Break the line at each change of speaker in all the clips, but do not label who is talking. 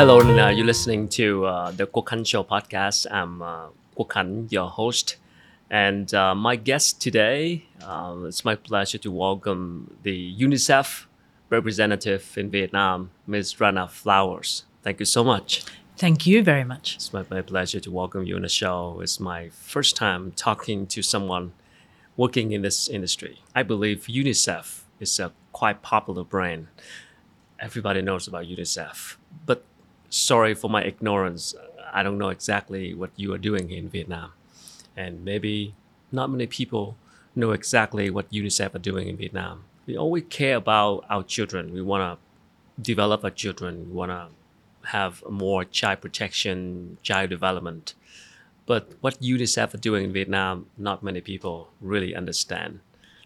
Hello, and, uh, you're listening to uh, the Quoc Khanh Show podcast. I'm uh, Quoc Khanh, your host, and uh, my guest today. Uh, it's my pleasure to welcome the UNICEF representative in Vietnam, Ms. Rana Flowers. Thank you so much.
Thank you very much.
It's my, my pleasure to welcome you on the show. It's my first time talking to someone working in this industry. I believe UNICEF is a quite popular brand. Everybody knows about UNICEF, but sorry for my ignorance. I don't know exactly what you are doing in Vietnam. And maybe not many people know exactly what UNICEF are doing in Vietnam. We always care about our children. We want to develop our children. We want to have more child protection, child development. But what UNICEF are doing in Vietnam, not many people really understand.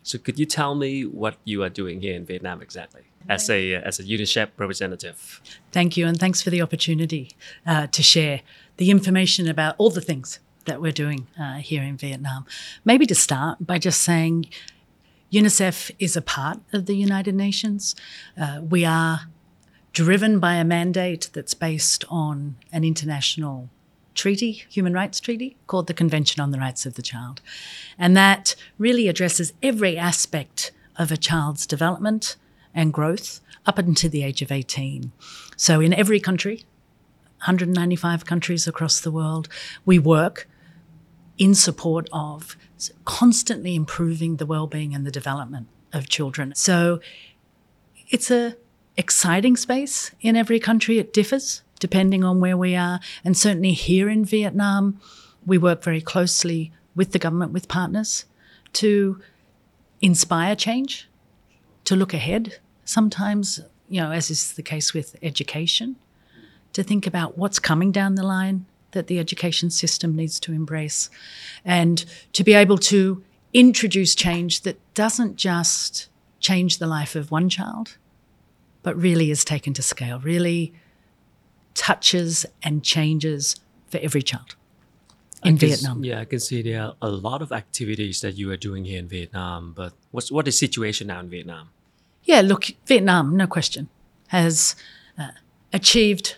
So could you tell me what you are doing here in Vietnam exactly as a as a UNICEF representative?
Thank you, and thanks for the opportunity uh, to share the information about all the things that we're doing uh, here in Vietnam. Maybe to start by just saying UNICEF is a part of the United Nations. Uh, we are driven by a mandate that's based on an international treaty, human rights treaty, called the Convention on the Rights of the Child. And that really addresses every aspect of a child's development and growth up until the age of 18. So in every country, 195 countries across the world, we work in support of constantly improving the well-being and the development of children. So it's a exciting space in every country. It differs depending on where we are. And certainly here in Vietnam, we work very closely with the government, with partners, to inspire change, to look ahead. Sometimes, you know, as is the case with education, to think about what's coming down the line that the education system needs to embrace, and to be able to introduce change that doesn't just change the life of one child, but really is taken to scale, really touches and changes for every child in Vietnam.
Yeah, I can see there are a lot of activities that you are doing here in Vietnam. But what's what is the situation now in Vietnam?
Yeah, look, Vietnam, no question, has uh, achieved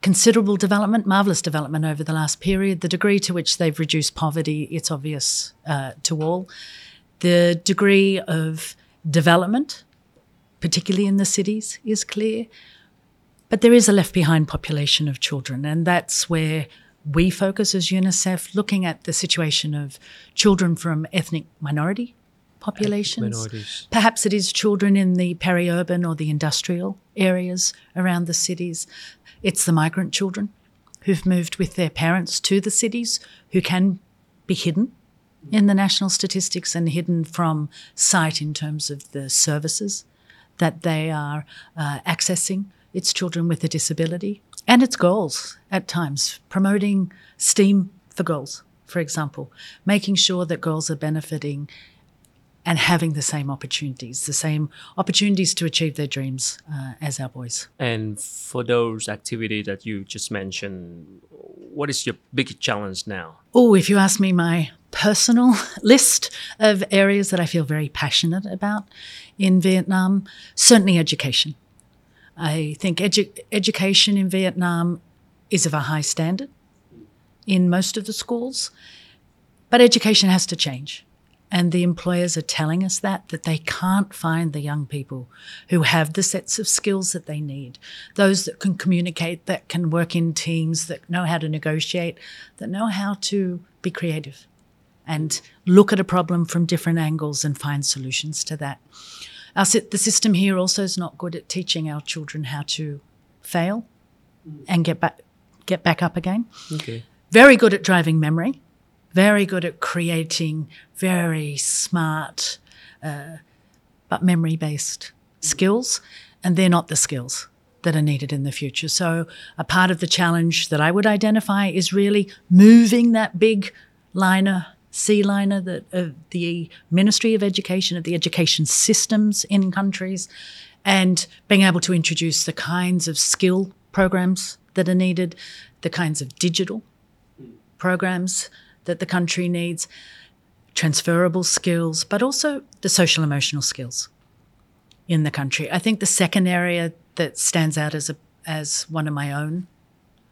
considerable development, marvelous development over the last period. The degree to which they've reduced poverty, it's obvious uh, to all. The degree of development, particularly in the cities, is clear. But there is a left behind population of children, and that's where we focus as UNICEF, looking at the situation of children from ethnic minority populations.
Minorities.
Perhaps it is children in the peri urban or the industrial areas around the cities. It's the migrant children who've moved with their parents to the cities who can be hidden in the national statistics and hidden from sight in terms of the services that they are uh, accessing its children with a disability and its goals at times, promoting STEAM for girls, for example, making sure that girls are benefiting and having the same opportunities, the same opportunities to achieve their dreams uh, as our boys.
And for those activities that you just mentioned, what is your biggest challenge now?
Oh, if you ask me my personal list of areas that I feel very passionate about in Vietnam, certainly education. I think edu- education in Vietnam is of a high standard in most of the schools, but education has to change. And the employers are telling us that, that they can't find the young people who have the sets of skills that they need. Those that can communicate, that can work in teams, that know how to negotiate, that know how to be creative and look at a problem from different angles and find solutions to that. Our, the system here also is not good at teaching our children how to fail and get back, get back up again.
Okay.
Very good at driving memory, very good at creating very smart, uh, but memory based skills. And they're not the skills that are needed in the future. So, a part of the challenge that I would identify is really moving that big liner C liner that of the Ministry of Education, of the education systems in countries, and being able to introduce the kinds of skill programs that are needed, the kinds of digital programs that the country needs, transferable skills, but also the social emotional skills in the country. I think the second area that stands out as a as one of my own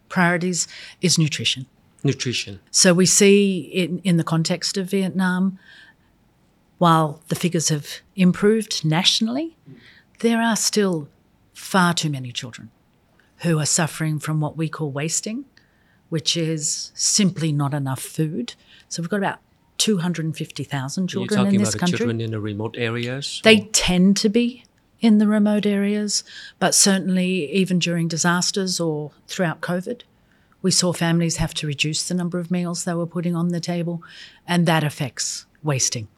priorities is nutrition.
Nutrition.
So we see in, in the context of Vietnam, while the figures have improved nationally, there are still far too many children who are suffering from what we call wasting, which is simply not enough food. So we've got about 250,000
You're
children in this country.
children in the remote areas?
They tend to be in the remote areas, but certainly even during disasters or throughout COVID, we saw families have to reduce the number of meals they were putting on the table, and that affects wasting.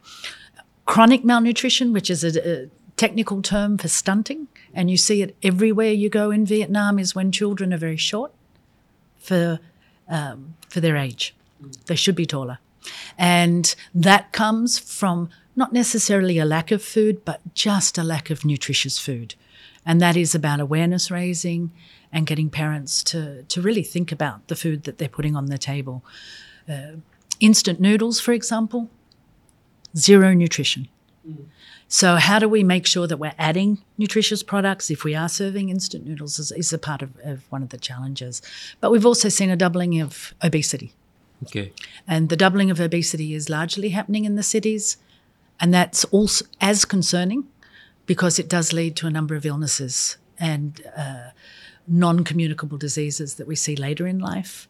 Chronic malnutrition, which is a, a technical term for stunting, and you see it everywhere you go in Vietnam, is when children are very short for um, for their age. They should be taller. And that comes from not necessarily a lack of food, but just a lack of nutritious food. And that is about awareness raising and getting parents to, to really think about the food that they're putting on the table. Uh, instant noodles, for example, zero nutrition. So, how do we make sure that we're adding nutritious products if we are serving instant noodles? Is, is a part of, of one of the challenges. But we've also seen a doubling of obesity.
Okay.
And the doubling of obesity is largely happening in the cities. And that's also as concerning because it does lead to a number of illnesses and uh, non communicable diseases that we see later in life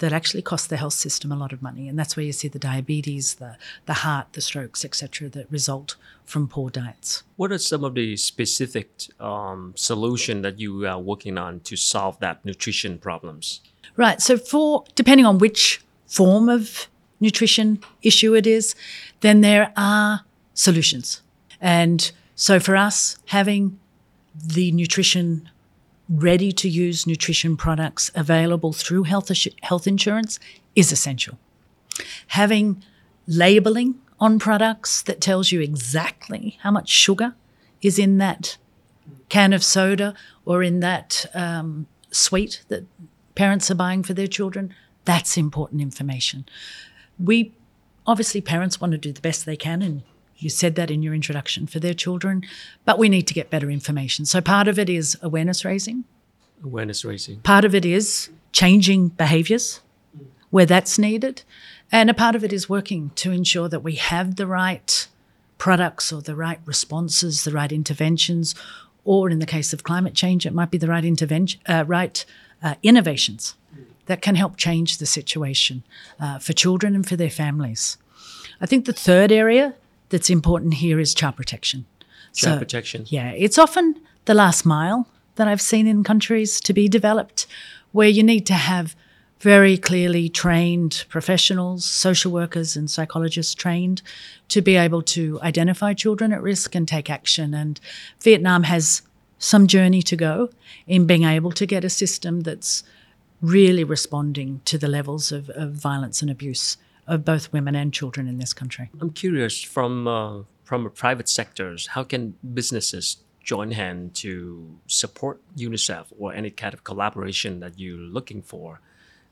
that actually cost the health system a lot of money. And that's where you see the diabetes, the, the heart, the strokes, etc., that result from poor diets.
What are some of the specific um, solution that you are working on to solve that nutrition problems?
Right. So, for depending on which form of nutrition issue it is, then there are solutions. And so, for us, having the nutrition ready to use nutrition products available through health, health insurance is essential. Having labeling on products that tells you exactly how much sugar is in that can of soda or in that um, sweet that parents are buying for their children, that's important information. We obviously, parents want to do the best they can, and you said that in your introduction for their children, but we need to get better information. So part of it is awareness raising,
Awareness raising.
part of it is changing behaviors where that's needed, and a part of it is working to ensure that we have the right products or the right responses, the right interventions, or in the case of climate change, it might be the right intervention, uh, right uh, innovations that can help change the situation uh, for children and for their families. I think the third area that's important here is child protection.
Child protection.
Yeah, it's often the last mile that I've seen in countries to be developed where you need to have very clearly trained professionals, social workers, and psychologists trained to be able to identify children at risk and take action. And Vietnam has some journey to go in being able to get a system that's really responding to the levels of, of violence and abuse of both women and children in this country.
I'm curious from uh, from private sectors, how can businesses join hand to support UNICEF or any kind of collaboration that you're looking for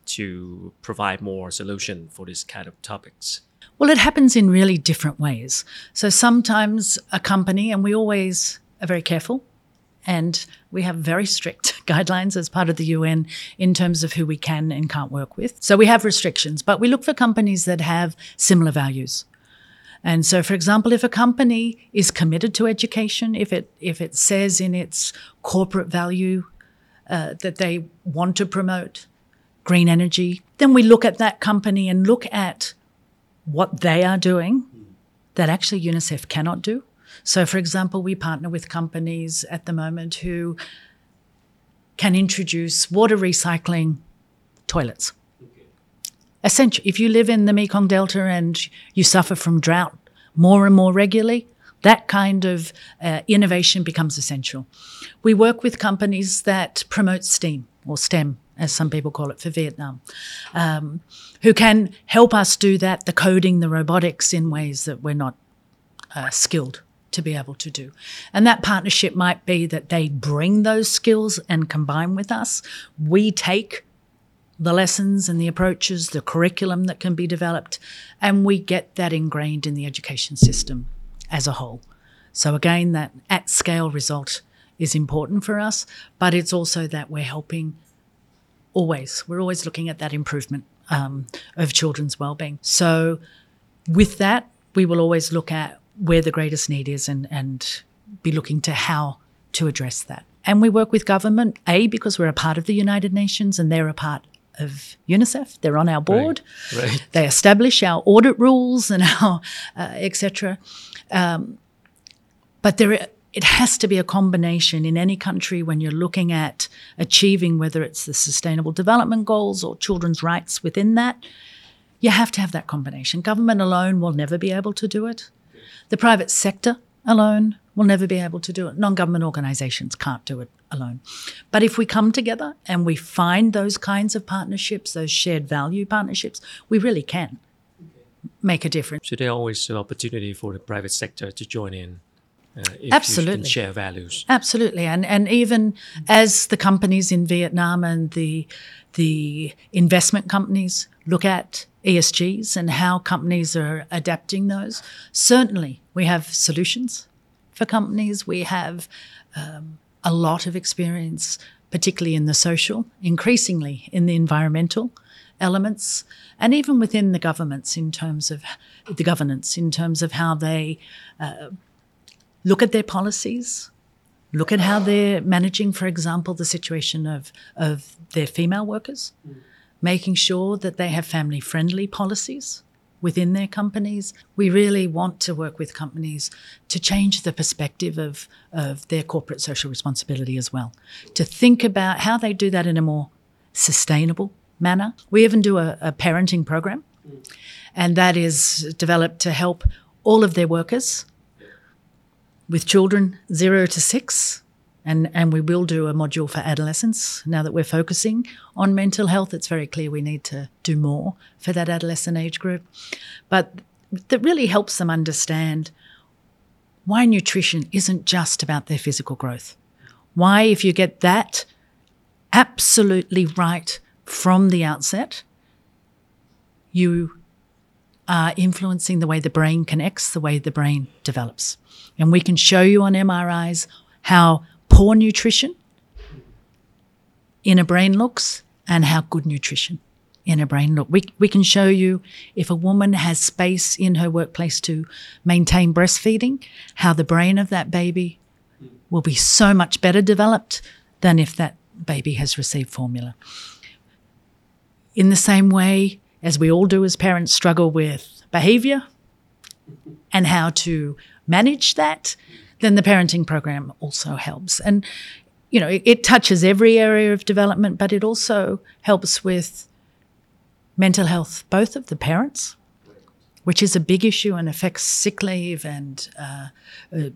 to provide more solution for these kind of topics?
Well, it happens in really different ways. So sometimes a company, and we always are very careful, and we have very strict guidelines as part of the UN in terms of who we can and can't work with. So we have restrictions, but we look for companies that have similar values. And so, for example, if a company is committed to education, if it if it says in its corporate value uh, that they want to promote green energy, then we look at that company and look at what they are doing that actually UNICEF cannot do. So, for example, we partner with companies at the moment who can introduce water recycling toilets. Essential. If you live in the Mekong Delta and you suffer from drought more and more regularly, that kind of uh, innovation becomes essential. We work with companies that promote STEAM or STEM, as some people call it for Vietnam, um, who can help us do that, the coding, the robotics in ways that we're not uh, skilled to be able to do. And that partnership might be that they bring those skills and combine with us. We take the lessons and the approaches, the curriculum that can be developed, and we get that ingrained in the education system as a whole. So, again, that at scale result is important for us, but it's also that we're helping always, we're always looking at that improvement um, of children's well-being. So with that, we will always look at where the greatest need is and, and be looking to how to address that. And we work with government, A, because we're a part of the United Nations and they're a part of UNICEF. They're on our board.
Right. right.
They establish our audit rules and our uh, etc. Um, but there, it has to be a combination in any country when you're looking at achieving whether it's the Sustainable Development Goals or children's rights within that. You have to have that combination. Government alone will never be able to do it. The private sector alone will never be able to do it. Non government organizations can't do it alone. But if we come together and we find those kinds of partnerships, those shared value partnerships, we really can make a difference.
So there always an opportunity for the private sector to join in. Uh, if
Absolutely.
You can share values.
Absolutely, and and even as the companies in Vietnam and the the investment companies look at ESGs and how companies are adapting those, certainly we have solutions for companies. We have um, a lot of experience, particularly in the social, increasingly in the environmental elements, and even within the governments in terms of the governance, in terms of how they uh, look at their policies, look at how they're managing, for example, the situation of, of their female workers, mm. Making sure that they have family friendly policies within their companies. We really want to work with companies to change the perspective of, of their corporate social responsibility as well, to think about how they do that in a more sustainable manner. We even do a, a parenting program, and that is developed to help all of their workers with children zero to six and, and we will do a module for adolescents now that we're focusing on mental health. It's very clear we need to do more for that adolescent age group. But that really helps them understand why nutrition isn't just about their physical growth. Why, if you get that absolutely right from the outset, you are influencing the way the brain connects, the way the brain develops. And we can show you on MRIs how poor nutrition in a brain looks and how good nutrition in a brain look. We, we can show you if a woman has space in her workplace to maintain breastfeeding, how the brain of that baby will be so much better developed than if that baby has received formula. In the same way, as we all do as parents, struggle with behavior and how to manage that, then the parenting program also helps. And, you know, it, it touches every area of development, but it also helps with mental health, both of the parents, which is a big issue and affects sick leave and uh, uh,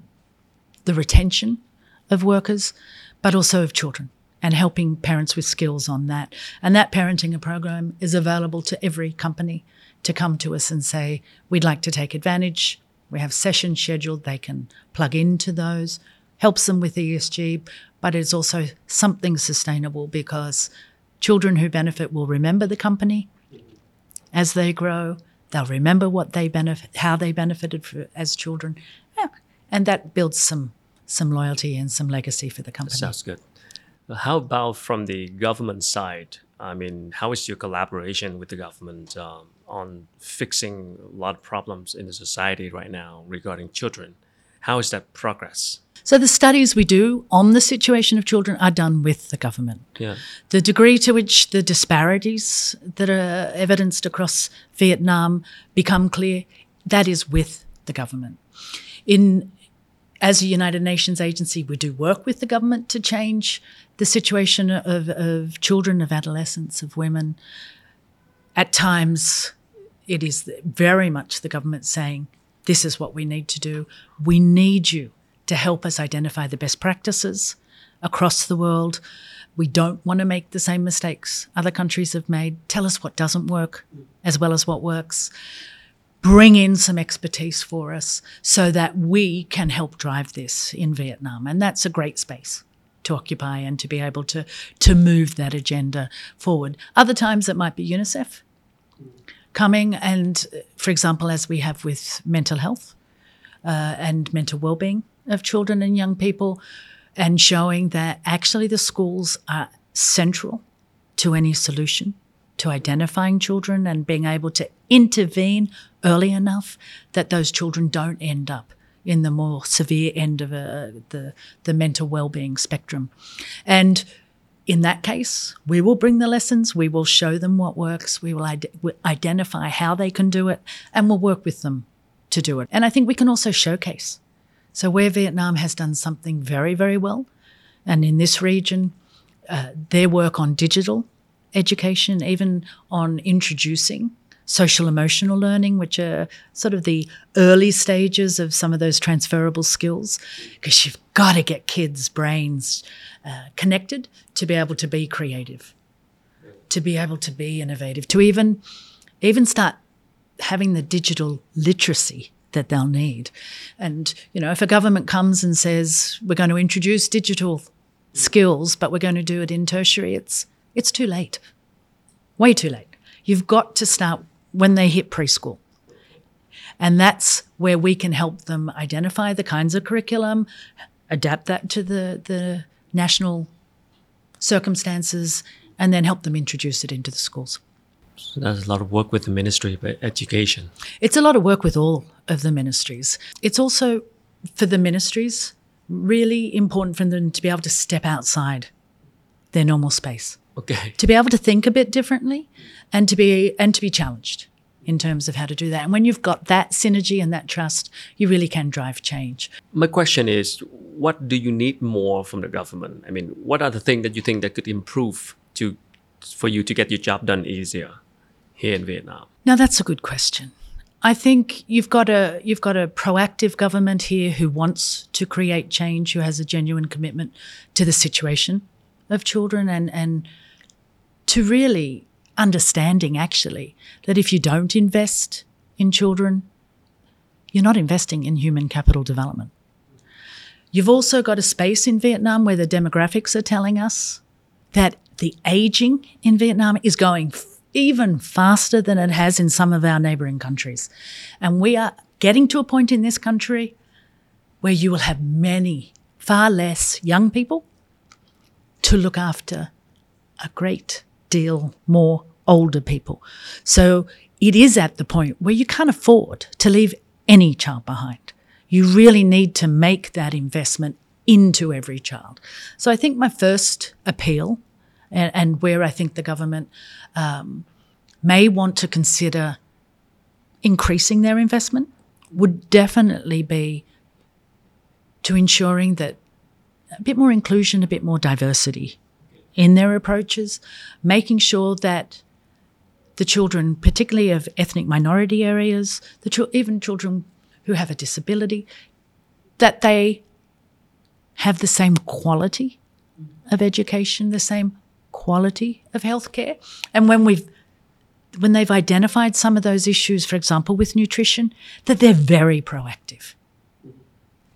the retention of workers, but also of children and helping parents with skills on that. And that parenting program is available to every company to come to us and say, we'd like to take advantage we have sessions scheduled, they can plug into those, helps them with ESG, but it's also something sustainable because children who benefit will remember the company as they grow. They'll remember what they benefit, how they benefited for, as children, yeah. and that builds some some loyalty and some legacy for the company.
That sounds good. How about from the government side? I mean, how is your collaboration with the government um, on fixing a lot of problems in the society right now regarding children? How is that progress?
So the studies we do on the situation of children are done with the government.
Yeah.
The degree to which the disparities that are evidenced across Vietnam become clear, that is with the government. In as a United Nations agency, we do work with the government to change the situation of, of children, of adolescents, of women. At times, it is very much the government saying, this is what we need to do. We need you to help us identify the best practices across the world. We don't want to make the same mistakes other countries have made. Tell us what doesn't work as well as what works bring in some expertise for us so that we can help drive this in Vietnam. And that's a great space to occupy and to be able to, to move that agenda forward. Other times it might be UNICEF coming and, for example, as we have with mental health uh, and mental well-being of children and young people, and showing that actually the schools are central to any solution to identifying children and being able to intervene early enough that those children don't end up in the more severe end of a, the, the mental well-being spectrum. And in that case, we will bring the lessons, we will show them what works, we will ide- identify how they can do it, and we'll work with them to do it. And I think we can also showcase. So, where Vietnam has done something very, very well, and in this region, uh, their work on digital education, even on introducing social emotional learning, which are sort of the early stages of some of those transferable skills, because you've got to get kids' brains uh, connected to be able to be creative, to be able to be innovative, to even even start having the digital literacy that they'll need. And you know, if a government comes and says we're going to introduce digital skills, but we're going to do it in tertiary, it's it's too late. Way too late. You've got to start when they hit preschool. And that's where we can help them identify the kinds of curriculum, adapt that to the, the national circumstances, and then help them introduce it into the schools.
So there's a lot of work with the Ministry of Education.
It's a lot of work with all of the ministries. It's also for the ministries really important for them to be able to step outside their normal space.
Okay.
To be able to think a bit differently and to be and to be challenged in terms of how to do that. And when you've got that synergy and that trust, you really can drive change.
My question is what do you need more from the government? I mean, what are the things that you think that could improve to for you to get your job done easier here in Vietnam?
Now that's a good question. I think you've got a you've got a proactive government here who wants to create change, who has a genuine commitment to the situation of children and and to really understanding actually that if you don't invest in children, you're not investing in human capital development. You've also got a space in Vietnam where the demographics are telling us that the aging in Vietnam is going f- even faster than it has in some of our neighboring countries. And we are getting to a point in this country where you will have many, far less young people to look after a great deal more older people. So it is at the point where you can't afford to leave any child behind. You really need to make that investment into every child. So I think my first appeal, and, and where I think the government um, may want to consider increasing their investment, would definitely be to ensuring that a bit more inclusion, a bit more diversity in their approaches, making sure that the children, particularly of ethnic minority areas, the ch- even children who have a disability, that they have the same quality of education, the same quality of healthcare. And when we've when they've identified some of those issues, for example, with nutrition, that they're very proactive.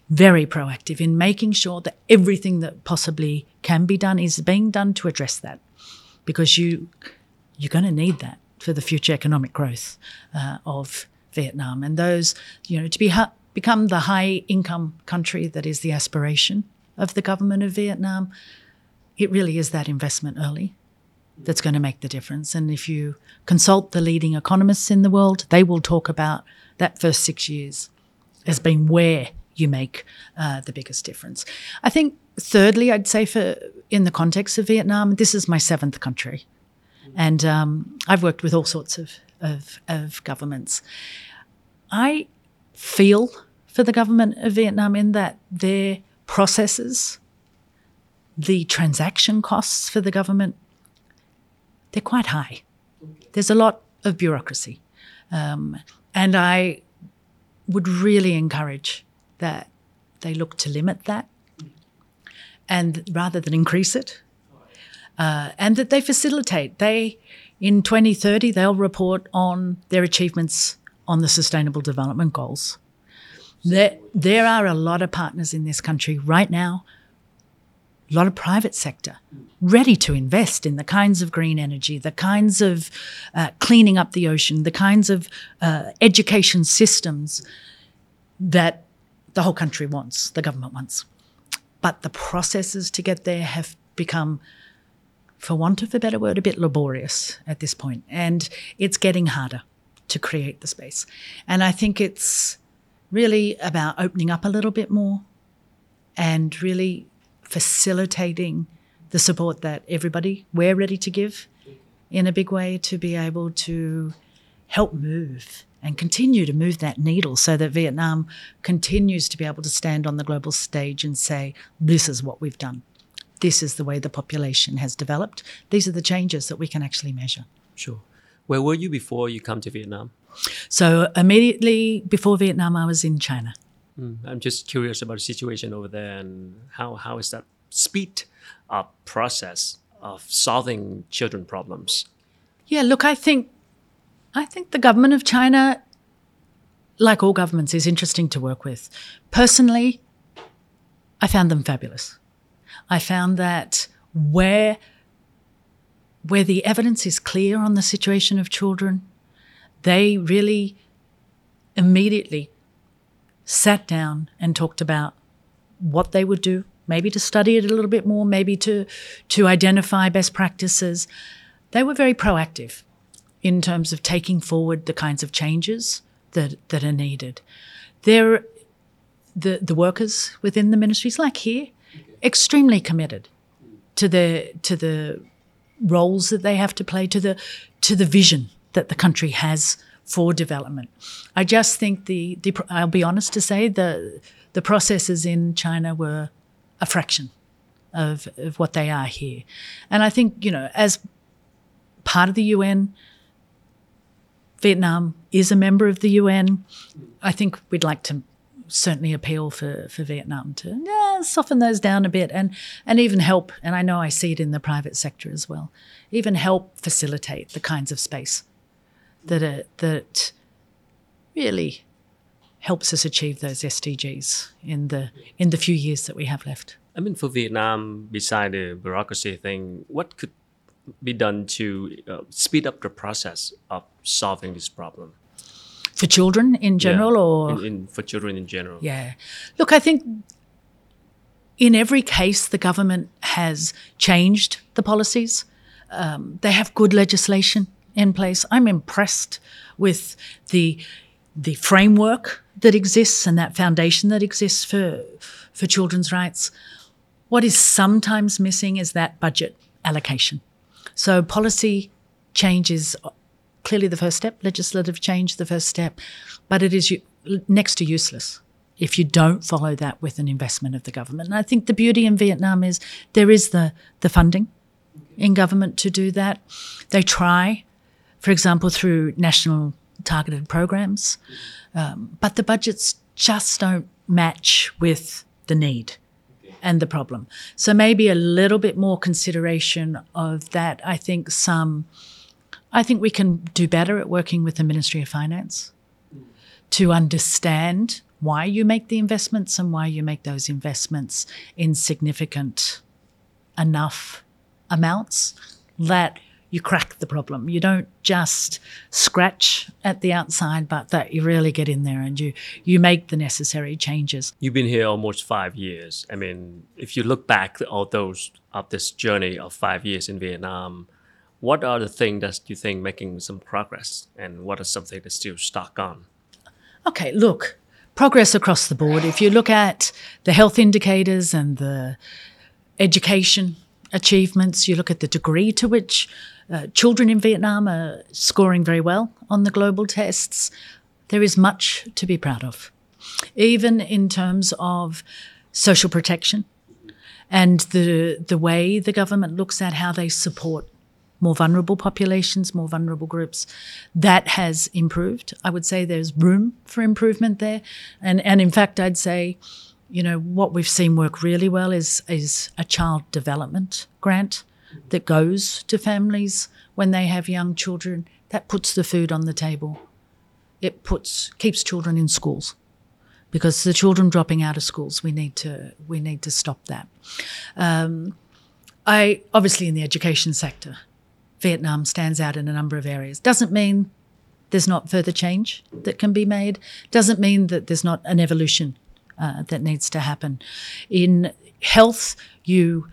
Very proactive in making sure that everything that possibly can be done is being done to address that. Because you you're going to need that for the future economic growth uh, of Vietnam. And those, you know, to be ha- become the high income country that is the aspiration of the government of Vietnam, it really is that investment early that's going to make the difference. And if you consult the leading economists in the world, they will talk about that first six years as being where you make uh, the biggest difference. I think, thirdly, I'd say for in the context of Vietnam, this is my seventh country. And um, I've worked with all sorts of, of, of governments. I feel for the government of Vietnam in that their processes, the transaction costs for the government, they're quite high. There's a lot of bureaucracy. Um, and I would really encourage that they look to limit that and rather than increase it uh, and that they facilitate. They, in 2030, they'll report on their achievements on the Sustainable Development Goals. There, there are a lot of partners in this country right now, a lot of private sector, ready to invest in the kinds of green energy, the kinds of uh, cleaning up the ocean, the kinds of uh, education systems that the whole country wants, the government wants. but the processes to get there have become, for want of a better word, a bit laborious at this point. and it's getting harder to create the space. And I think it's really about opening up a little bit more and really facilitating the support that everybody we're ready to give in a big way to be able to help move and continue to move that needle so that Vietnam continues to be able to stand on the global stage and say, this is what we've done. This is the way the population has developed. These are the changes that we can actually measure.
Sure. Where were you before you come to Vietnam?
So immediately before Vietnam, I was in China.
Mm, I'm just curious about the situation over there and how, how is that speed of process of solving children problems?
Yeah, look, I think I think the government of China, like all governments, is interesting to work with. Personally, I found them fabulous. I found that where where the evidence is clear on the situation of children, they really immediately sat down and talked about what they would do, maybe to study it a little bit more, maybe to to identify best practices. They were very proactive in terms of taking forward the kinds of changes that that are needed. They're the the workers within the ministries, like here, extremely committed to the to the roles that they have to play, to the to the vision that the country has for development. I just think the, the I'll be honest to say the the processes in China were a fraction of, of what they are here. And I think, you know, as part of the UN, Vietnam is a member of the UN. I think we'd like to certainly appeal for, for Vietnam to yeah, soften those down a bit and, and even help, and I know I see it in the private sector as well, even help facilitate the kinds of space that, are, that really helps us achieve those SDGs in the, in the few years that we have left.
I mean, for Vietnam, beside the bureaucracy thing, what could be done to uh, speed up the process of solving this problem?
For children in general,
Yeah,
or
in, in, for children in general?
Yeah. Look, I think in every case, the government has changed the policies. Um, they have good legislation in place. I'm impressed with the the framework that exists and that foundation that exists for for children's rights. What is sometimes missing is that budget allocation. So policy change is clearly the first step, legislative change the first step, but it is next to useless if you don't follow that with an investment of the government. And I think the beauty in Vietnam is there is the the funding in government to do that. They try, for example, through national targeted programs, um, but the budgets just don't match with the need and the problem. So maybe a little bit more consideration of that. I think some, I think we can do better at working with the Ministry of Finance to understand why you make the investments and why you make those investments in significant enough amounts that you crack the problem. You don't just scratch at the outside, but that you really get in there and you you make the necessary changes.
You've been here almost five years. I mean, if you look back at all those of this journey of five years in Vietnam, what are the things that you think making some progress, and what are something that's still stuck on?
Okay, look, progress across the board. If you look at the health indicators and the education achievements, you look at the degree to which uh, children in Vietnam are scoring very well on the global tests, there is much to be proud of. Even in terms of social protection and the, the way the government looks at how they support more vulnerable populations, more vulnerable groups. That has improved. I would say there's room for improvement there. And, and in fact, I'd say, you know, what we've seen work really well is, is a child development grant that goes to families when they have young children. That puts the food on the table. It puts keeps children in schools because the children dropping out of schools, we need to we need to stop that. Um, I obviously in the education sector, Vietnam stands out in a number of areas. Doesn't mean there's not further change that can be made. Doesn't mean that there's not an evolution uh, that needs to happen. In health, you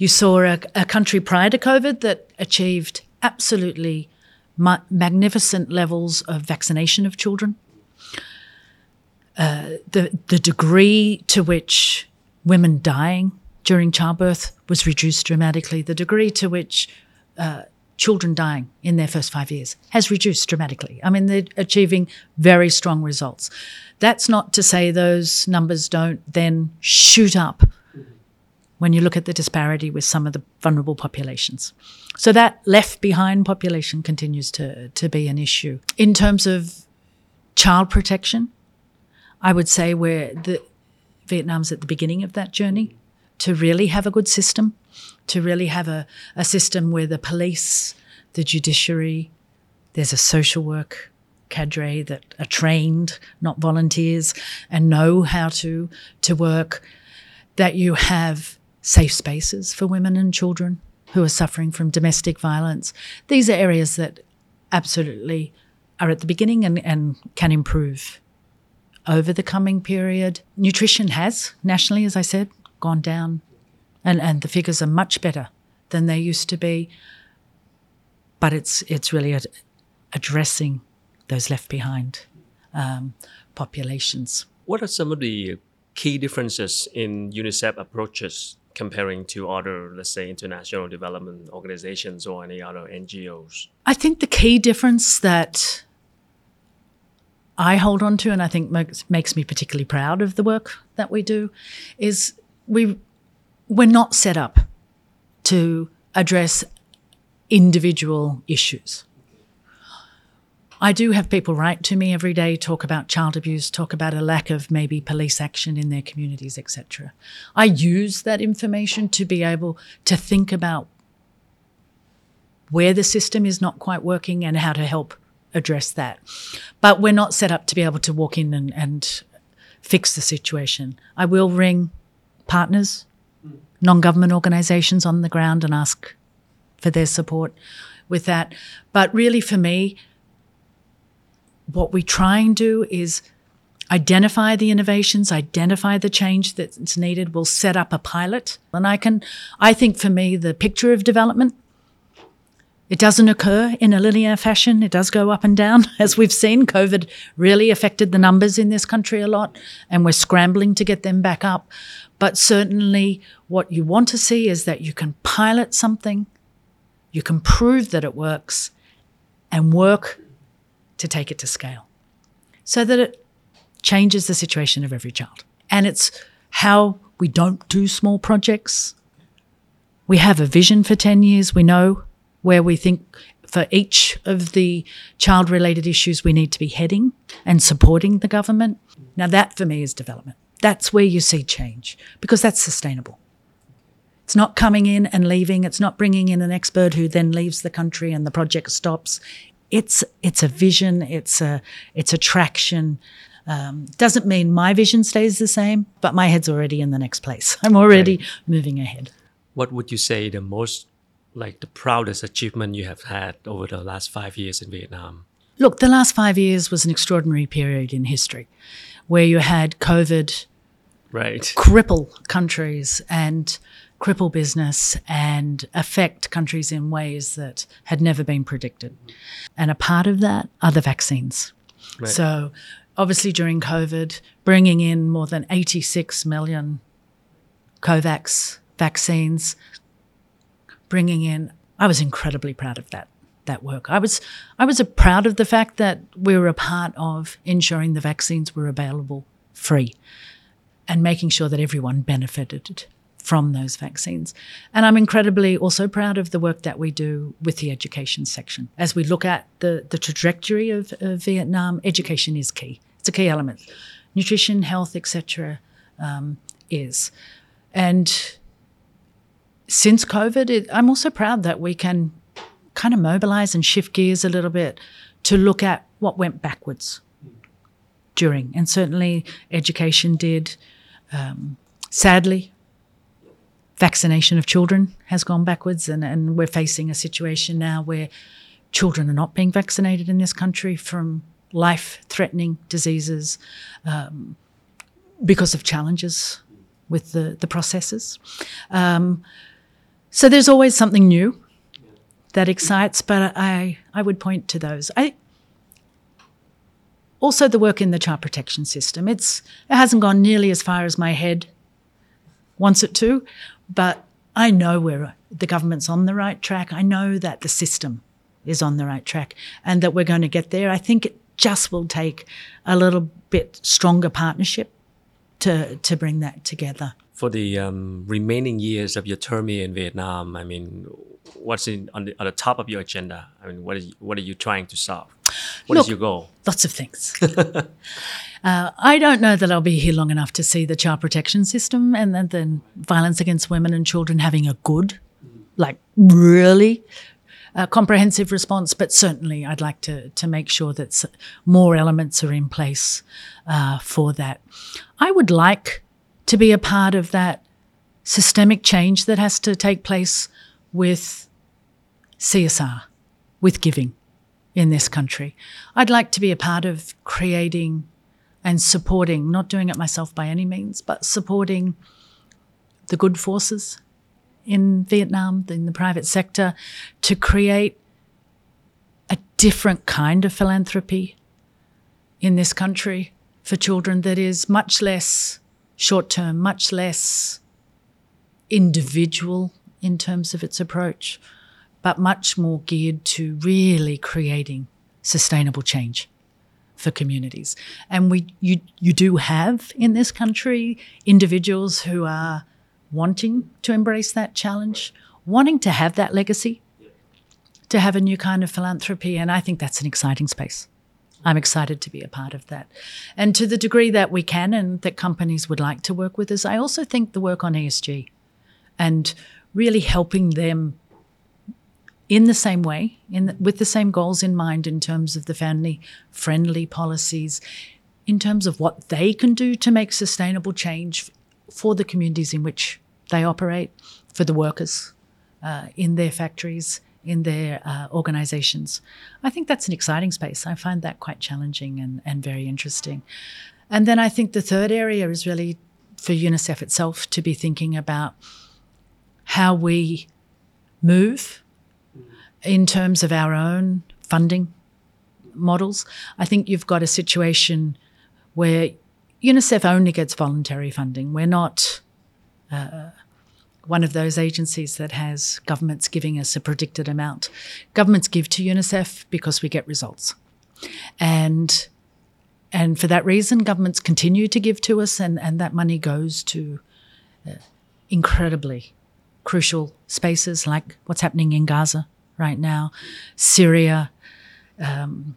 you saw a, a country prior to COVID that achieved absolutely ma- magnificent levels of vaccination of children. Uh, the the degree to which women dying during childbirth was reduced dramatically. The degree to which uh, children dying in their first five years has reduced dramatically. I mean, they're achieving very strong results. That's not to say those numbers don't then shoot up when you look at the disparity with some of the vulnerable populations. So that left behind population continues to, to be an issue. In terms of child protection, I would say where the Vietnam's at the beginning of that journey to really have a good system, to really have a, a system where the police, the judiciary, there's a social work cadre that are trained, not volunteers, and know how to to work, that you have safe spaces for women and children who are suffering from domestic violence. These are areas that absolutely are at the beginning and, and can improve over the coming period. Nutrition has, nationally, as I said, gone down, and, and the figures are much better than they used to be. But it's, it's really ad- addressing those left behind um, populations.
What are some of the key differences in UNICEF approaches comparing to other, let's say, international development organizations or any other NGOs?
I think the key difference that I hold on to, and I think makes, makes me particularly proud of the work that we do, is we we're not set up to address individual issues. I do have people write to me every day, talk about child abuse, talk about a lack of maybe police action in their communities, etc. I use that information to be able to think about where the system is not quite working and how to help address that. But we're not set up to be able to walk in and, and fix the situation. I will ring partners, non government organizations on the ground and ask for their support with that. But really, for me, what we try and do is identify the innovations, identify the change that's needed. We'll set up a pilot. And I can, I think for me, the picture of development, it doesn't occur in a linear fashion. It does go up and down, as we've seen. COVID really affected the numbers in this country a lot, and we're scrambling to get them back up. But certainly, what you want to see is that you can pilot something, you can prove that it works, and work to take it to scale so that it changes the situation of every child. And it's how we don't do small projects. We have a vision for 10 years. We know where we think for each of the child related issues we need to be heading and supporting the government. Now, that for me is development. That's where you see change because that's sustainable. It's not coming in and leaving. It's not bringing in an expert who then leaves the country and the project stops it's it's a vision, it's a it's a traction. Um, doesn't mean my vision stays the same, but my head's already in the next place. I'm already right. moving ahead.
What would you say the most like the proudest achievement you have had over the last five years in Vietnam?
Look, the last five years was an extraordinary period in history where you had COVID
right.
cripple countries and cripple business and affect countries in ways that had never been predicted. And a part of that are the vaccines. Right. So, obviously, during COVID, bringing in more than 86 million COVAX vaccines, bringing in, I was incredibly proud of that. That work. I was, I was proud of the fact that we were a part of ensuring the vaccines were available free, and making sure that everyone benefited from those vaccines. And I'm incredibly also proud of the work that we do with the education section. As we look at the, the trajectory of, of Vietnam, education is key. It's a key element. Nutrition, health, etc., um, is. And since COVID, it, I'm also proud that we can kind of mobilize and shift gears a little bit to look at what went backwards during. And certainly education did. Um, sadly, vaccination of children has gone backwards, and, and we're facing a situation now where children are not being vaccinated in this country from life threatening diseases um, because of challenges with the, the processes. Um, so there's always something new that excites, but I, I would point to those. I, also, the work in the child protection system. It's, it hasn't gone nearly as far as my head wants it to, but I know where the government's on the right track. I know that the system is on the right track and that we're going to get there. I think it just will take a little bit stronger partnership to to bring that together.
For the um, remaining years of your term here in Vietnam, I mean, what's in, on, the, on the top of your agenda? I mean, what, is, what are you trying to solve? What
Look,
is your goal?
Lots of things. uh, I don't know that I'll be here long enough to see the child protection system and then, then violence against women and children having a good, like really uh, comprehensive response. But certainly, I'd like to to make sure that more elements are in place uh, for that. I would like to be a part of that systemic change that has to take place with CSR, with giving in this country. I'd like to be a part of creating and supporting, not doing it myself by any means, but supporting the good forces in Vietnam, in the private sector, to create a different kind of philanthropy in this country for children that is much less short term, much less individual in terms of its approach, but much more geared to really creating sustainable change for communities. And we you you do have in this country individuals who are wanting to embrace that challenge, wanting to have that legacy, to have a new kind of philanthropy. And I think that's an exciting space. I'm excited to be a part of that. And to the degree that we can and that companies would like to work with us, I also think the work on ESG and really helping them in the same way, in the, with the same goals in mind in terms of the family friendly policies, in terms of what they can do to make sustainable change for the communities in which they operate, for the workers uh, in their factories, in their uh, organizations. I think that's an exciting space. I find that quite challenging and, and very interesting. And then I think the third area is really for UNICEF itself to be thinking about how we move in terms of our own funding models. I think you've got a situation where UNICEF only gets voluntary funding. We're not uh, one of those agencies that has governments giving us a predicted amount. Governments give to UNICEF because we get results. And and for that reason, governments continue to give to us, and, and that money goes to uh, incredibly crucial spaces like what's happening in Gaza right now, Syria, um,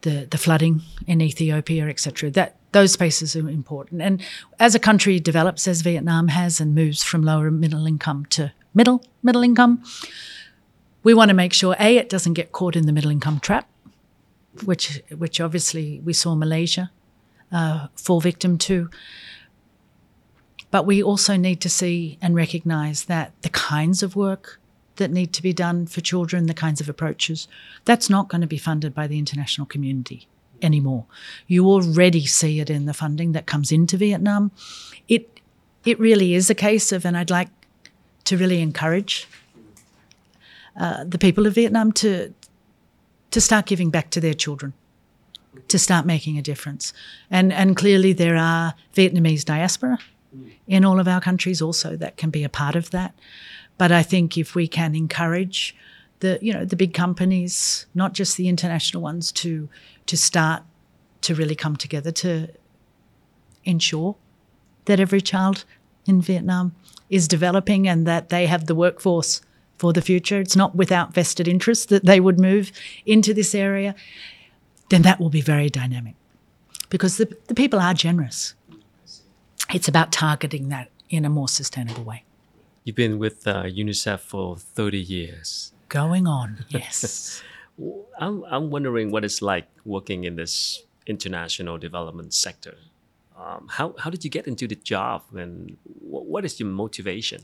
the the flooding in Ethiopia, etc. That those spaces are important. And as a country develops, as Vietnam has, and moves from lower middle income to middle middle income, we want to make sure a it doesn't get caught in the middle income trap, which which obviously we saw Malaysia uh, fall victim to. But we also need to see and recognise that the kinds of work that need to be done for children, the kinds of approaches, that's not going to be funded by the international community anymore. You already see it in the funding that comes into Vietnam. It it really is a case of, and I'd like to really encourage uh, the people of Vietnam to to start giving back to their children, to start making a difference. And and clearly there are Vietnamese diaspora in all of our countries also that can be a part of that. But I think if we can encourage the you know the big companies, not just the international ones, to to start to really come together to ensure that every child in Vietnam is developing and that they have the workforce for the future. It's not without vested interest that they would move into this area. Then that will be very dynamic because the, the people are generous. It's about targeting that in a more sustainable way.
You've been with uh, UNICEF for 30 years.
Going on, yes.
I'm, I'm wondering what it's like working in this international development sector. Um, how, how did you get into the job and what is your motivation?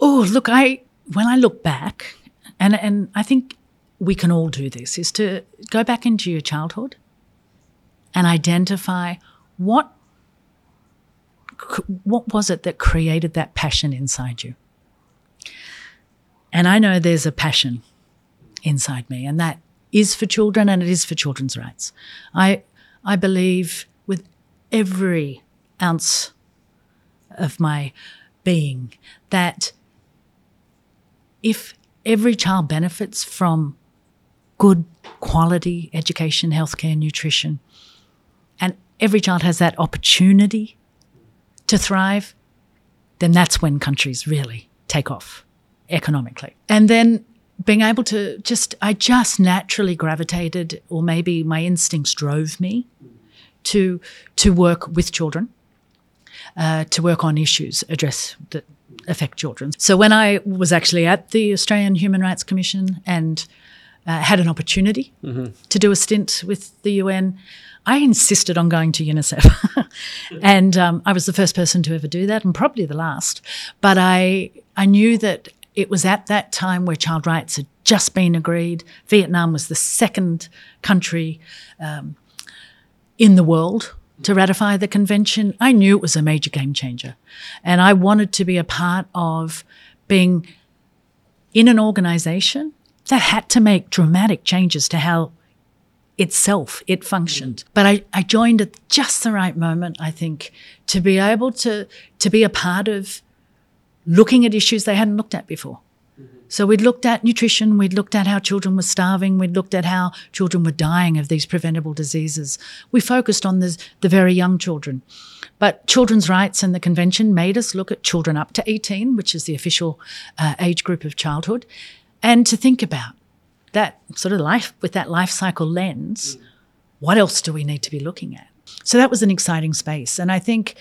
Oh, look, I when I look back, and, and I think we can all do this, is to go back into your childhood and identify what what was it that created that passion inside you? And I know there's a passion inside me, and that is for children and it is for children's rights. I, I believe with every ounce of my being that if every child benefits from good quality education, healthcare, nutrition, and every child has that opportunity to thrive, then that's when countries really take off economically. And then being able to just, I just naturally gravitated, or maybe my instincts drove me to to work with children, uh, to work on issues address that affect children. So when I was actually at the Australian Human Rights Commission and uh, had an opportunity mm-hmm. to do a stint with the UN, I insisted on going to UNICEF, and um, I was the first person to ever do that, and probably the last. But I I knew that it was at that time where child rights had just been agreed. Vietnam was the second country um, in the world to ratify the convention. I knew it was a major game changer. And I wanted to be a part of being in an organization that had to make dramatic changes to how itself it functioned but I, I joined at just the right moment i think to be able to to be a part of looking at issues they hadn't looked at before. So we'd looked at nutrition, we'd looked at how children were starving, we'd looked at how children were dying of these preventable diseases. We focused on the, the very young children. But children's rights and the convention made us look at children up to 18, which is the official uh, age group of childhood, and to think about that sort of life with that life cycle lens. What else do we need to be looking at? So that was an exciting space. And I think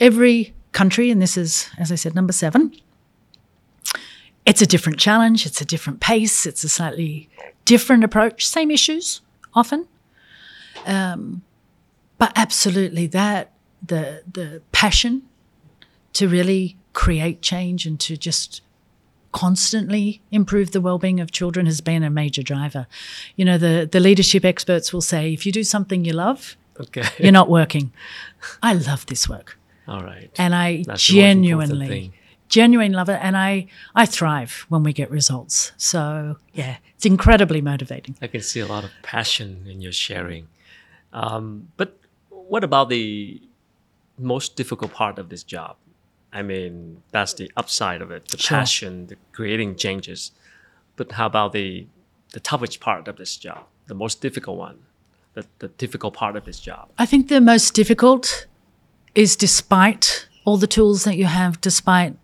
every country, and this is, as I said, number seven. It's a different challenge, it's a different pace, it's a slightly different approach, same issues often. Um, but absolutely that the the passion to really create change and to just constantly improve the well-being of children has been a major driver. You know, the the leadership experts will say if you do something you love, okay. you're not working. I love this work.
All right.
And I That's genuinely, genuinely love it. And I, I thrive when we get results. So, yeah, it's incredibly motivating.
I can see a lot of passion in your sharing. Um, but what about the most difficult part of this job? I mean, that's the upside of it, the sure. passion, the creating changes. But how about the the toughest part of this job, the most difficult one, the, the difficult part of this job?
I think the most difficult is despite all the tools that you have, despite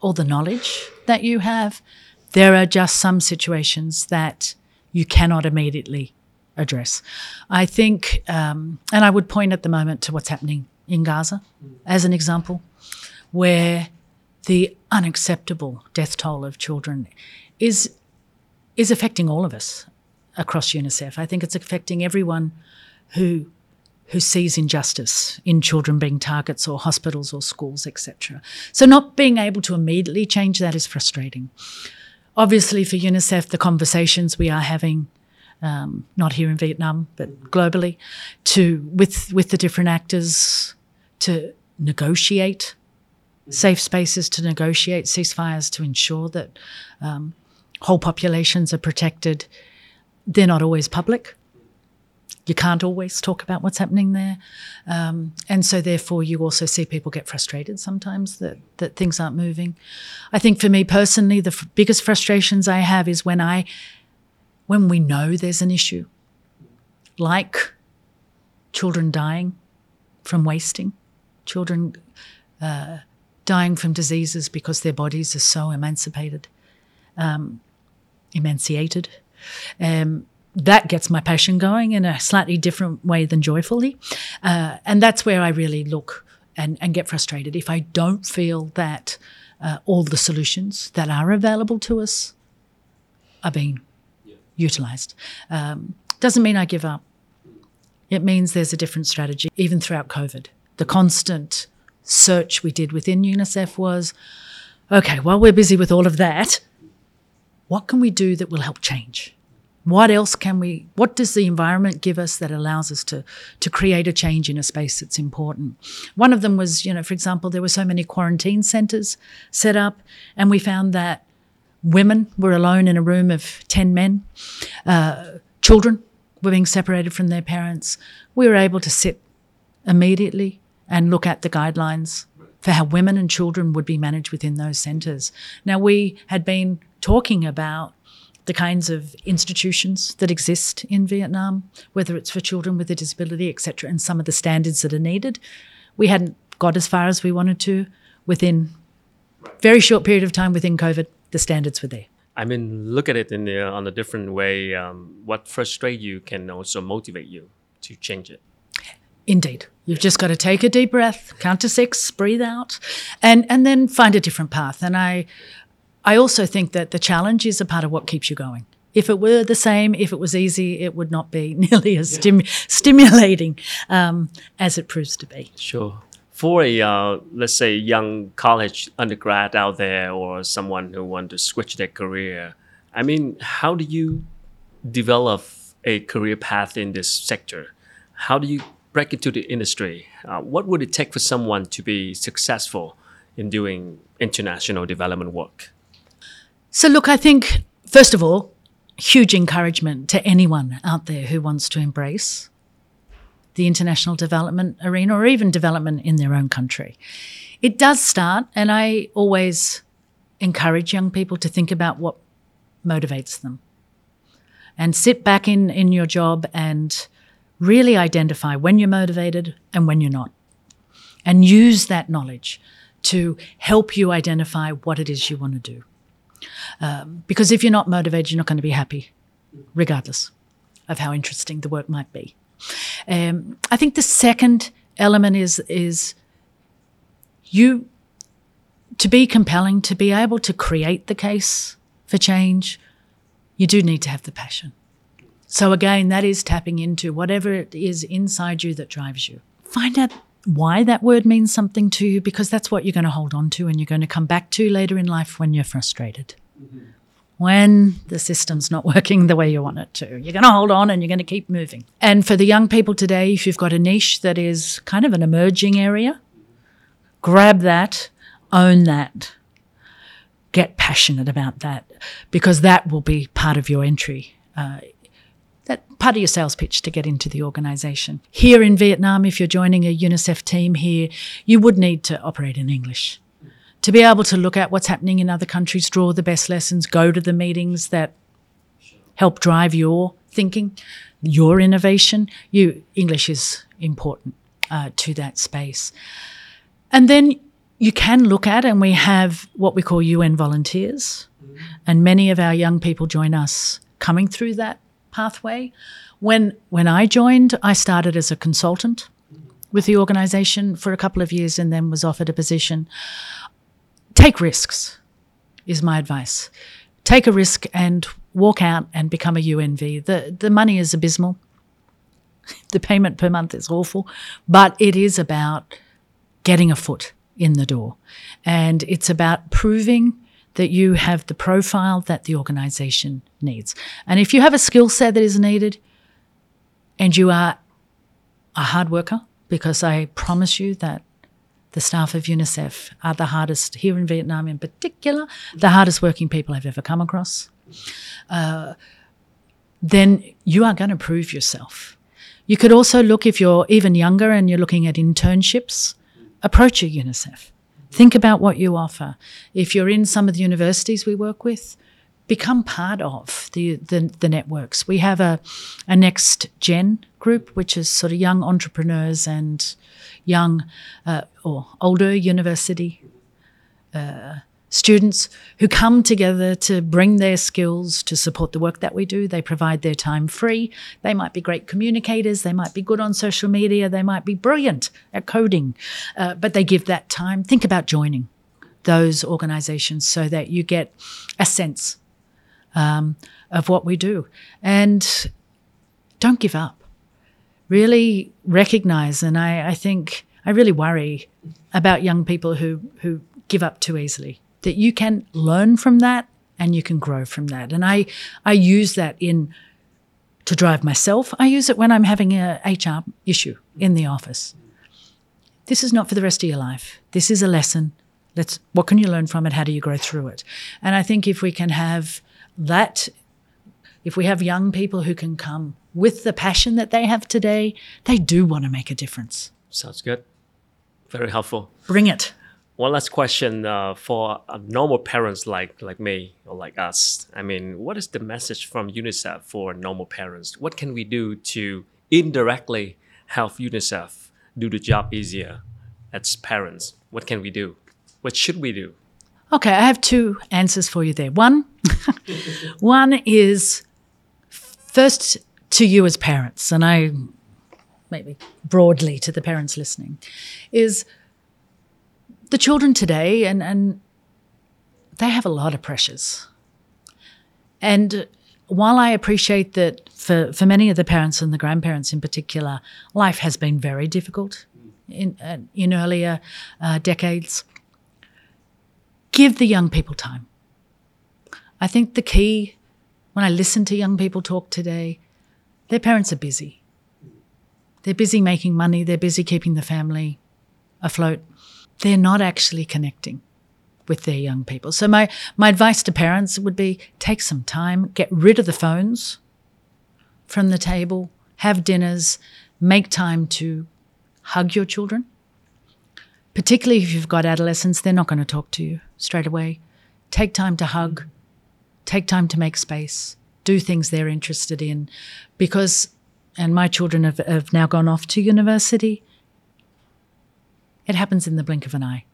all the knowledge that you have, there are just some situations that you cannot immediately address. I think, um, and I would point at the moment to what's happening in Gaza as an example, where the unacceptable death toll of children is is affecting all of us across UNICEF. I think it's affecting everyone who who sees injustice in children being targets or hospitals or schools, etc. So not being able to immediately change that is frustrating. Obviously, for UNICEF, the conversations we are having, um, not here in Vietnam but globally, to with with the different actors to negotiate safe spaces, to negotiate ceasefires, to ensure that um, whole populations are protected. They're not always public you can't always talk about what's happening there. Um, and so, therefore, you also see people get frustrated sometimes that, that things aren't moving. I think for me personally, the f- biggest frustrations I have is when I, when we know there's an issue, like children dying from wasting, children uh, dying from diseases because their bodies are so emancipated, um, emaciated. Um, that gets my passion going in a slightly different way than joyfully. Uh, and that's where I really look and, and get frustrated. If I don't feel that uh, all the solutions that are available to us are being yeah. utilized, um, doesn't mean I give up. It means there's a different strategy, even throughout COVID. The constant search we did within UNICEF was okay, while we're busy with all of that, what can we do that will help change? What else can we, what does the environment give us that allows us to, to create a change in a space that's important? One of them was, you know, for example, there were so many quarantine centers set up, and we found that women were alone in a room of 10 men, uh, children were being separated from their parents. We were able to sit immediately and look at the guidelines for how women and children would be managed within those centres. Now, we had been talking about the kinds of institutions that exist in Vietnam, whether it's for children with a disability, etc., and some of the standards that are needed. We hadn't got as far as we wanted to within very short period of time within COVID. The standards were there.
I mean, look at it in the, on a different way. Um, what frustrates you can also motivate you to change it.
Indeed. You've just got to take a deep breath, count to six, breathe out, and, and then find a different path. And I, I also think that the challenge is a part of what keeps you going. If it were the same, if it was easy, it would not be nearly as stim- stimulating um, as it proves to be.
Sure. For a, uh, let's say, young college undergrad out there or someone who wants to switch their career, I mean, how do you develop a career path in this sector? How do you break into the industry? Uh, what would it take for someone to be successful in doing international development work?
So, look, I think, first of all, huge encouragement to anyone out there who wants to embrace the international development arena or even development in their own country. It does start, and I always encourage young people to think about what motivates them and sit back in, in your job and really identify when you're motivated and when you're not, and use that knowledge to help you identify what it is you want to do. Um, because if you're not motivated, you're not going to be happy, regardless of how interesting the work might be. Um, I think the second element is is you to be compelling, to be able to create the case for change. You do need to have the passion. So again, that is tapping into whatever it is inside you that drives you. Find out why that word means something to you because that's what you're going to hold on to and you're going to come back to later in life when you're frustrated. Mm-hmm. When the system's not working the way you want it to, you're going to hold on and you're going to keep moving. And for the young people today, if you've got a niche that is kind of an emerging area, grab that, own that, get passionate about that because that will be part of your entry uh, that part of your sales pitch to get into the organisation. Here in Vietnam, if you're joining a UNICEF team here, you would need to operate in English. To be able to look at what's happening in other countries, draw the best lessons, go to the meetings that help drive your thinking, your innovation, you English is important uh, to that space. And then you can look at, and we have what we call UN volunteers, and many of our young people join us coming through that pathway. When when I joined, I started as a consultant with the organization for a couple of years and then was offered a position. Take risks is my advice. Take a risk and walk out and become a UNV. The the money is abysmal. the payment per month is awful, but it is about getting a foot in the door. And it's about proving that you have the profile that the organization needs. And if you have a skill set that is needed and you are a hard worker, because I promise you that the staff of UNICEF are the hardest, here in Vietnam in particular, the hardest working people I've ever come across, uh, then you are going to prove yourself. You could also look, if you're even younger and you're looking at internships, approach a UNICEF. Think about what you offer. If you're in some of the universities we work with, become part of the, the, the, networks. We have a, a next gen group, which is sort of young entrepreneurs and young uh, or older university uh, students who come together to bring their skills to support the work that we do. They provide their time free. They might be great communicators. They might be good on social media. They might be brilliant at coding, uh, but they give that time. Think about joining those organizations so that you get a sense um, of what we do. And don't give up. Really recognize, and I, I think I really worry about young people who, who give up too easily that you can learn from that and you can grow from that. And I, I use that in to drive myself. I use it when I'm having a HR issue in the office. This is not for the rest of your life. This is a lesson. Let's what can you learn from it? How do you grow through it? And I think if we can have that if we have young people who can come with the passion that they have today, they do want to make a difference.
Sounds good. Very helpful.
Bring it.
One last question uh, for uh, normal parents like like me or like us. I mean, what is the message from UNICEF for normal parents? What can we do to indirectly help UNICEF do the job easier as parents? What can we do? What should we do?
Okay, I have two answers for you there. One, one is first to you as parents, and I maybe broadly to the parents listening, is the children today, and, and they have a lot of pressures. And while I appreciate that for, for many of the parents and the grandparents in particular, life has been very difficult in, uh, in earlier uh, decades, give the young people time. I think the key when I listen to young people talk today, their parents are busy. They're busy making money, they're busy keeping the family afloat. They're not actually connecting with their young people. So my my advice to parents would be take some time, get rid of the phones from the table, have dinners, make time to hug your children. Particularly if you've got adolescents, they're not going to talk to you straight away. Take time to hug, take time to make space, do things they're interested in. Because, and my children have, have now gone off to university, it happens in the blink of an eye.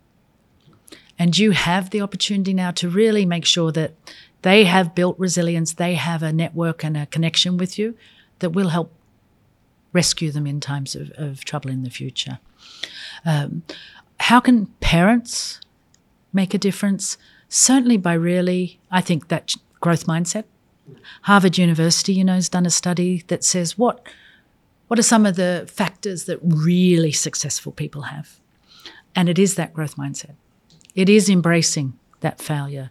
And you have the opportunity now to really make sure that they have built resilience, they have a network and a connection with you that will help rescue them in times of, of trouble in the future. Um, how can parents make a difference? Certainly by really, I think that growth mindset. Harvard University, you know, has done a study that says what what are some of the factors that really successful people have? And it is that growth mindset. It is embracing that failure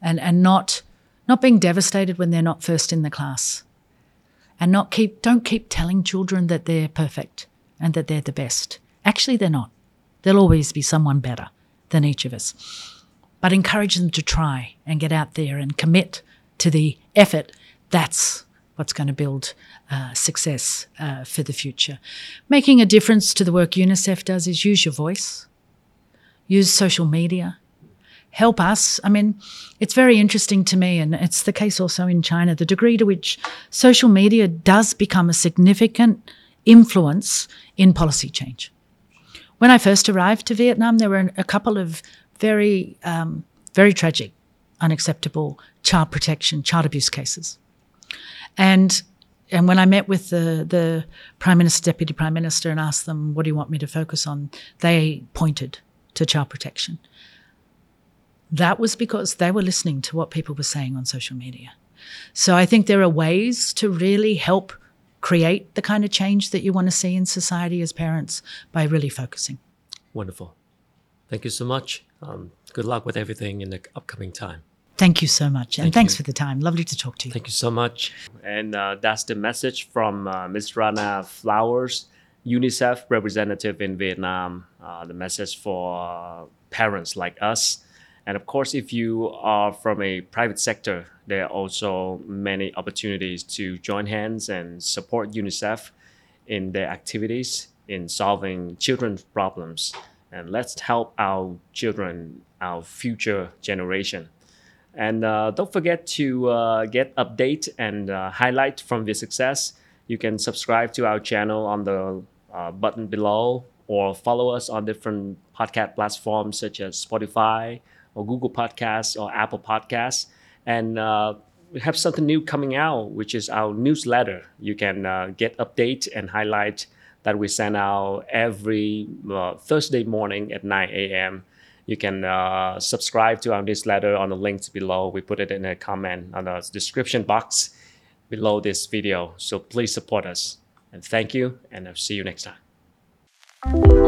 and, and not not being devastated when they're not first in the class. And not keep don't keep telling children that they're perfect and that they're the best. Actually they're not. There'll always be someone better than each of us. But encourage them to try and get out there and commit to the effort. That's what's going to build uh, success uh, for the future. Making a difference to the work UNICEF does is use your voice, use social media, help us. I mean, it's very interesting to me, and it's the case also in China, the degree to which social media does become a significant influence in policy change. When I first arrived to Vietnam, there were a couple of very, um, very tragic, unacceptable child protection, child abuse cases. And and when I met with the the prime minister, deputy prime minister, and asked them, "What do you want me to focus on?" they pointed to child protection. That was because they were listening to what people were saying on social media. So I think there are ways to really help create the kind of change that you want to see in society as parents by really focusing.
Wonderful. Thank you so much. Um, good luck with everything in the upcoming time.
Thank you so much. And
Thank
thanks
you.
for the time. Lovely to talk to you.
Thank you so much. And uh, that's the message from uh, Ms. Rana Flowers, UNICEF representative in Vietnam. Uh, the message for parents like us. And of course, if you are from a private sector, there are also many opportunities to join hands and support UNICEF in their activities in solving children's problems. And let's help our children, our future generation. And uh, don't forget to uh, get update and uh, highlight from the success. You can subscribe to our channel on the uh, button below or follow us on different podcast platforms such as Spotify or Google Podcasts or Apple Podcasts. And uh, we have something new coming out, which is our newsletter. You can uh, get update and highlight that we send out every uh, Thursday morning at 9 a.m. You can uh, subscribe to our newsletter on the links below. We put it in a comment on the description box below this video. So please support us. And thank you, and I'll see you next time.